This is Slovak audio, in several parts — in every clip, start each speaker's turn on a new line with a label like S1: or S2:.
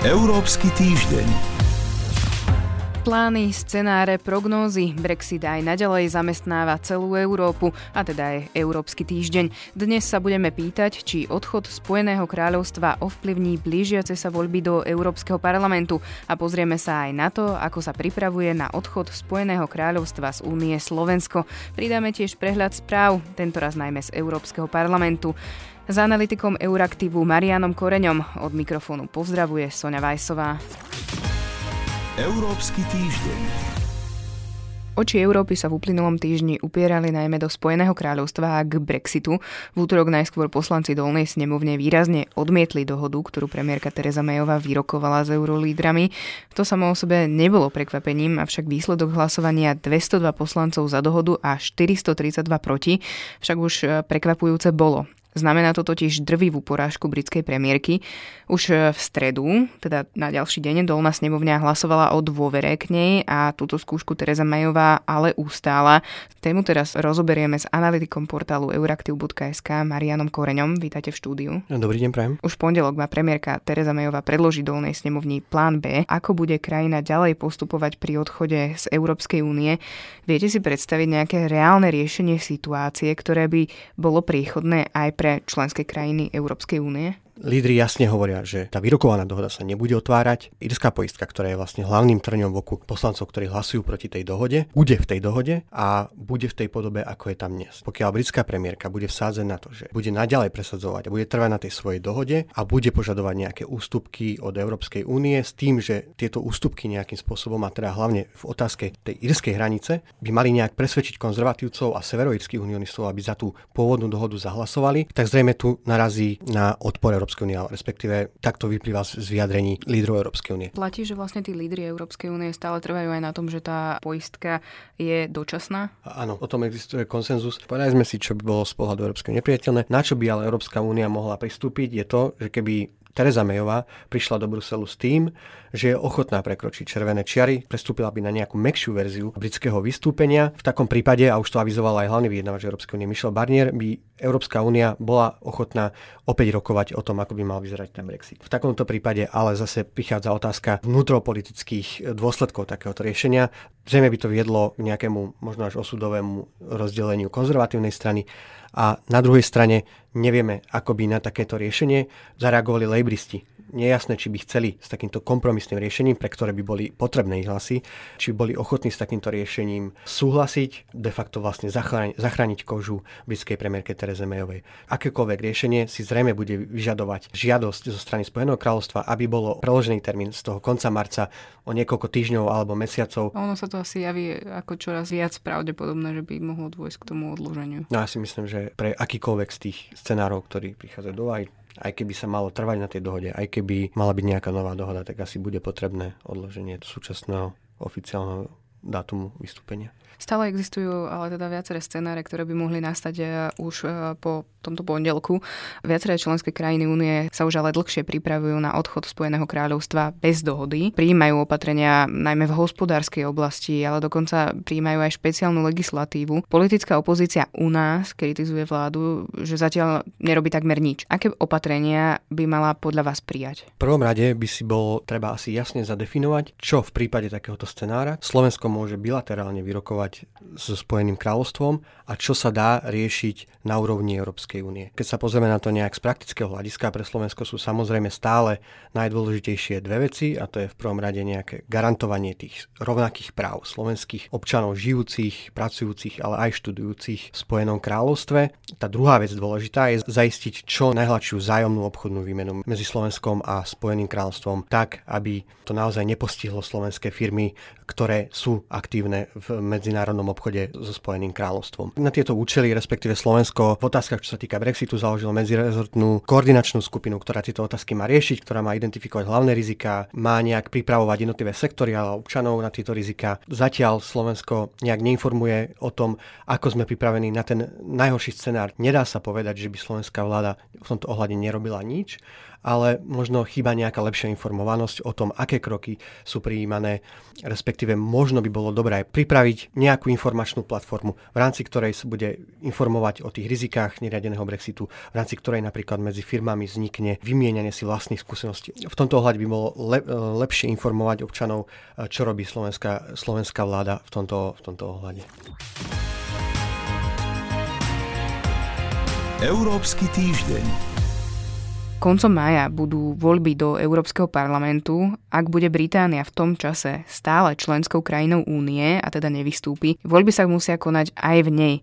S1: Európsky týždeň.
S2: Plány, scenáre, prognózy. Brexit aj naďalej zamestnáva celú Európu, a teda aj Európsky týždeň. Dnes sa budeme pýtať, či odchod Spojeného kráľovstva ovplyvní blížiace sa voľby do Európskeho parlamentu a pozrieme sa aj na to, ako sa pripravuje na odchod Spojeného kráľovstva z únie Slovensko. Pridáme tiež prehľad správ, tentoraz najmä z Európskeho parlamentu. S analytikom Euraktivu Marianom Koreňom od mikrofónu pozdravuje Sonja Vajsová.
S1: Európsky týždeň.
S2: Oči Európy sa v uplynulom týždni upierali najmä do Spojeného kráľovstva a k Brexitu. V útorok najskôr poslanci dolnej snemovne výrazne odmietli dohodu, ktorú premiérka Teresa Mayová vyrokovala s eurolídrami. To samo o sebe nebolo prekvapením, avšak výsledok hlasovania 202 poslancov za dohodu a 432 proti však už prekvapujúce bolo. Znamená to totiž drvivú porážku britskej premiérky. Už e, v stredu, teda na ďalší deň, dolná snemovňa hlasovala o dôvere k nej a túto skúšku Teresa Majová ale ustála. Tému teraz rozoberieme s analytikom portálu euraktiv.sk Marianom Koreňom. Vítajte v štúdiu.
S3: Dobrý deň, prajem.
S2: Už pondelok má premiérka Teresa Majová predložiť dolnej snemovni plán B, ako bude krajina ďalej postupovať pri odchode z Európskej únie. Viete si predstaviť nejaké reálne riešenie situácie, ktoré by bolo príchodné aj pre pre členské krajiny Európskej únie?
S3: Lídry jasne hovoria, že tá vyrokovaná dohoda sa nebude otvárať. Irská poistka, ktorá je vlastne hlavným trňom v oku poslancov, ktorí hlasujú proti tej dohode, bude v tej dohode a bude v tej podobe, ako je tam dnes. Pokiaľ britská premiérka bude vsádzať na to, že bude naďalej presadzovať a bude trvať na tej svojej dohode a bude požadovať nejaké ústupky od Európskej únie s tým, že tieto ústupky nejakým spôsobom, a teda hlavne v otázke tej irskej hranice, by mali nejak presvedčiť konzervatívcov a severoirských unionistov, aby za tú pôvodnú dohodu zahlasovali, tak zrejme tu narazí na odpor Európskej únie, respektíve takto vyplýva z vyjadrení lídrov Európskej únie.
S2: Platí, že vlastne tí lídry Európskej únie stále trvajú aj na tom, že tá poistka je dočasná?
S3: Áno, o tom existuje konsenzus. Povedali sme si, čo by bolo z pohľadu Európskej nepriateľné. Na čo by ale Európska únia mohla pristúpiť, je to, že keby Teresa Mayová prišla do Bruselu s tým, že je ochotná prekročiť červené čiary, prestúpila by na nejakú mekšiu verziu britského vystúpenia. V takom prípade, a už to avizoval aj hlavný vyjednávač Európskej únie Michel Barnier, by Európska únia bola ochotná opäť rokovať o tom, ako by mal vyzerať ten Brexit. V takomto prípade ale zase prichádza otázka vnútropolitických dôsledkov takéhoto riešenia. Zrejme by to viedlo k nejakému možno až osudovému rozdeleniu konzervatívnej strany a na druhej strane nevieme, ako by na takéto riešenie zareagovali lejbristi nejasné, či by chceli s takýmto kompromisným riešením, pre ktoré by boli potrebné ich hlasy, či by boli ochotní s takýmto riešením súhlasiť, de facto vlastne zachrániť, zachrániť kožu britskej premiérke Tereze Mayovej. Akékoľvek riešenie si zrejme bude vyžadovať žiadosť zo strany Spojeného kráľovstva, aby bolo preložený termín z toho konca marca o niekoľko týždňov alebo mesiacov.
S2: Ono sa to asi javí ako čoraz viac pravdepodobné, že by mohlo dôjsť k tomu odloženiu.
S3: No ja si myslím, že pre akýkoľvek z tých scenárov, ktorí prichádzajú do aj aj keby sa malo trvať na tej dohode, aj keby mala byť nejaká nová dohoda, tak asi bude potrebné odloženie súčasného oficiálneho dátumu vystúpenia.
S2: Stále existujú ale teda viaceré scenáre, ktoré by mohli nastať eh, už eh, po tomto pondelku. Viaceré členské krajiny únie sa už ale dlhšie pripravujú na odchod Spojeného kráľovstva bez dohody. Prijímajú opatrenia najmä v hospodárskej oblasti, ale dokonca prijímajú aj špeciálnu legislatívu. Politická opozícia u nás kritizuje vládu, že zatiaľ nerobí takmer nič. Aké opatrenia by mala podľa vás prijať?
S3: V prvom rade by si bolo treba asi jasne zadefinovať, čo v prípade takéhoto scenára Slovensko môže bilaterálne vyrokovať so Spojeným kráľovstvom a čo sa dá riešiť na úrovni Európskej únie. Keď sa pozrieme na to nejak z praktického hľadiska, pre Slovensko sú samozrejme stále najdôležitejšie dve veci a to je v prvom rade nejaké garantovanie tých rovnakých práv slovenských občanov žijúcich, pracujúcich, ale aj študujúcich v Spojenom kráľovstve. Tá druhá vec dôležitá je zaistiť čo najhladšiu vzájomnú obchodnú výmenu medzi Slovenskom a Spojeným kráľovstvom tak, aby to naozaj nepostihlo slovenské firmy, ktoré sú aktívne v medzinárodnom obchode so Spojeným kráľovstvom. Na tieto účely, respektíve Slovensko v otázkach, čo sa týka Brexitu, založil medzirezortnú koordinačnú skupinu, ktorá tieto otázky má riešiť, ktorá má identifikovať hlavné rizika, má nejak pripravovať jednotlivé sektory a občanov na tieto rizika. Zatiaľ Slovensko nejak neinformuje o tom, ako sme pripravení na ten najhorší scenár. Nedá sa povedať, že by slovenská vláda v tomto ohľade nerobila nič ale možno chýba nejaká lepšia informovanosť o tom, aké kroky sú prijímané, respektíve možno by bolo dobré pripraviť nejakú informačnú platformu, v rámci ktorej sa bude informovať o tých rizikách neriadeného Brexitu, v rámci ktorej napríklad medzi firmami vznikne vymienianie si vlastných skúseností. V tomto ohľade by bolo le- lepšie informovať občanov, čo robí slovenská, slovenská vláda v tomto, v tomto ohľade.
S1: Európsky týždeň
S2: koncom mája budú voľby do Európskeho parlamentu. Ak bude Británia v tom čase stále členskou krajinou únie a teda nevystúpi, voľby sa musia konať aj v nej.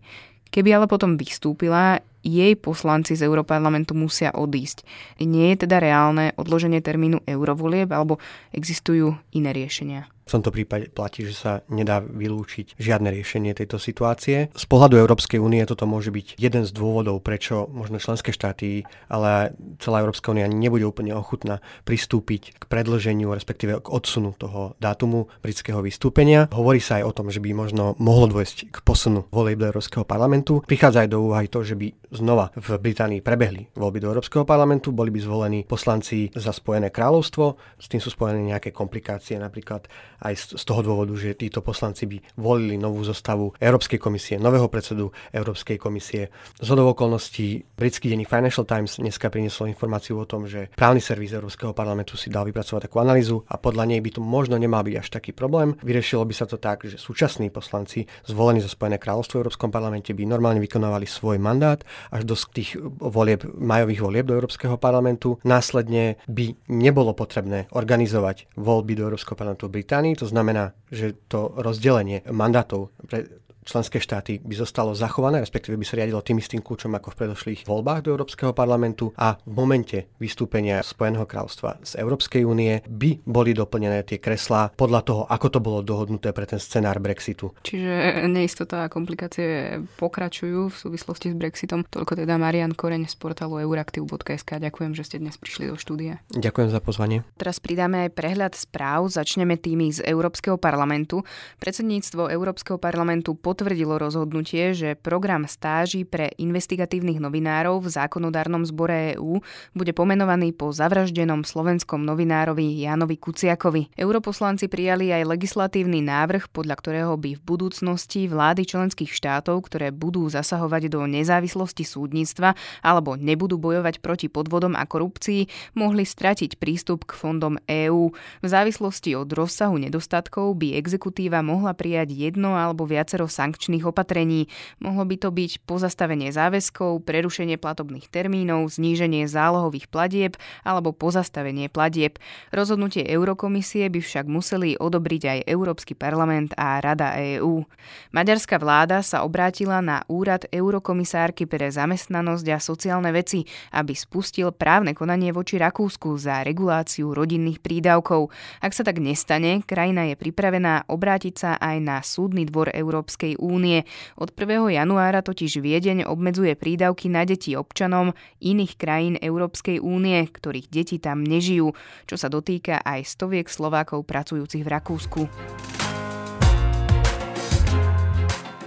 S2: Keby ale potom vystúpila, jej poslanci z Európarlamentu musia odísť. Nie je teda reálne odloženie termínu eurovolieb alebo existujú iné riešenia?
S3: V tomto prípade platí, že sa nedá vylúčiť žiadne riešenie tejto situácie. Z pohľadu Európskej únie toto môže byť jeden z dôvodov, prečo možno členské štáty, ale celá Európska únia nebude úplne ochutná pristúpiť k predlženiu, respektíve k odsunu toho dátumu britského vystúpenia. Hovorí sa aj o tom, že by možno mohlo dôjsť k posunu volieb do Európskeho parlamentu. Prichádza aj do úvahy to, že by znova v Británii prebehli voľby do Európskeho parlamentu, boli by zvolení poslanci za Spojené kráľovstvo, s tým sú spojené nejaké komplikácie, napríklad aj z toho dôvodu, že títo poslanci by volili novú zostavu Európskej komisie, nového predsedu Európskej komisie. Z okolností britský denník Financial Times dneska priniesol informáciu o tom, že právny servis Európskeho parlamentu si dal vypracovať takú analýzu a podľa nej by to možno nemal byť až taký problém. Vyriešilo by sa to tak, že súčasní poslanci zvolení zo Spojené kráľovstvo v Európskom parlamente by normálne vykonávali svoj mandát až do tých volieb, majových volieb do Európskeho parlamentu. Následne by nebolo potrebné organizovať voľby do Európskeho parlamentu v Británii, to znamená, že to rozdelenie mandátov pre členské štáty by zostalo zachované, respektíve by sa riadilo tým istým kľúčom ako v predošlých voľbách do Európskeho parlamentu a v momente vystúpenia Spojeného kráľovstva z Európskej únie by boli doplnené tie kreslá podľa toho, ako to bolo dohodnuté pre ten scenár Brexitu.
S2: Čiže neistota a komplikácie pokračujú v súvislosti s Brexitom. Toľko teda Marian Koreň z portálu euraktiv.sk. Ďakujem, že ste dnes prišli do štúdia.
S3: Ďakujem za pozvanie.
S2: Teraz pridáme aj prehľad správ. Začneme tými z Európskeho parlamentu. Predsedníctvo Európskeho parlamentu potvrdilo rozhodnutie, že program stáží pre investigatívnych novinárov v zákonodárnom zbore EÚ bude pomenovaný po zavraždenom slovenskom novinárovi Jánovi Kuciakovi. Europoslanci prijali aj legislatívny návrh, podľa ktorého by v budúcnosti vlády členských štátov, ktoré budú zasahovať do nezávislosti súdnictva alebo nebudú bojovať proti podvodom a korupcii, mohli stratiť prístup k fondom EÚ. V závislosti od rozsahu nedostatkov by exekutíva mohla prijať jedno alebo viacero sankčných opatrení. Mohlo by to byť pozastavenie záväzkov, prerušenie platobných termínov, zníženie zálohových platieb alebo pozastavenie platieb. Rozhodnutie Eurokomisie by však museli odobriť aj Európsky parlament a Rada EÚ. Maďarská vláda sa obrátila na úrad eurokomisárky pre zamestnanosť a sociálne veci, aby spustil právne konanie voči Rakúsku za reguláciu rodinných prídavkov. Ak sa tak nestane, krajina je pripravená obrátiť sa aj na súdny dvor Európskej Európskej únie. Od 1. januára totiž Viedeň obmedzuje prídavky na deti občanom iných krajín Európskej únie, ktorých deti tam nežijú, čo sa dotýka aj stoviek Slovákov pracujúcich v Rakúsku.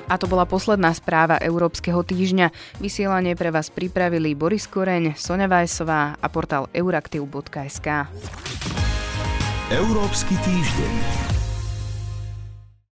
S2: A to bola posledná správa Európskeho týždňa. Vysielanie pre vás pripravili Boris Koreň, Sonja Vajsová a portál euraktiv.sk.
S1: Európsky týždeň.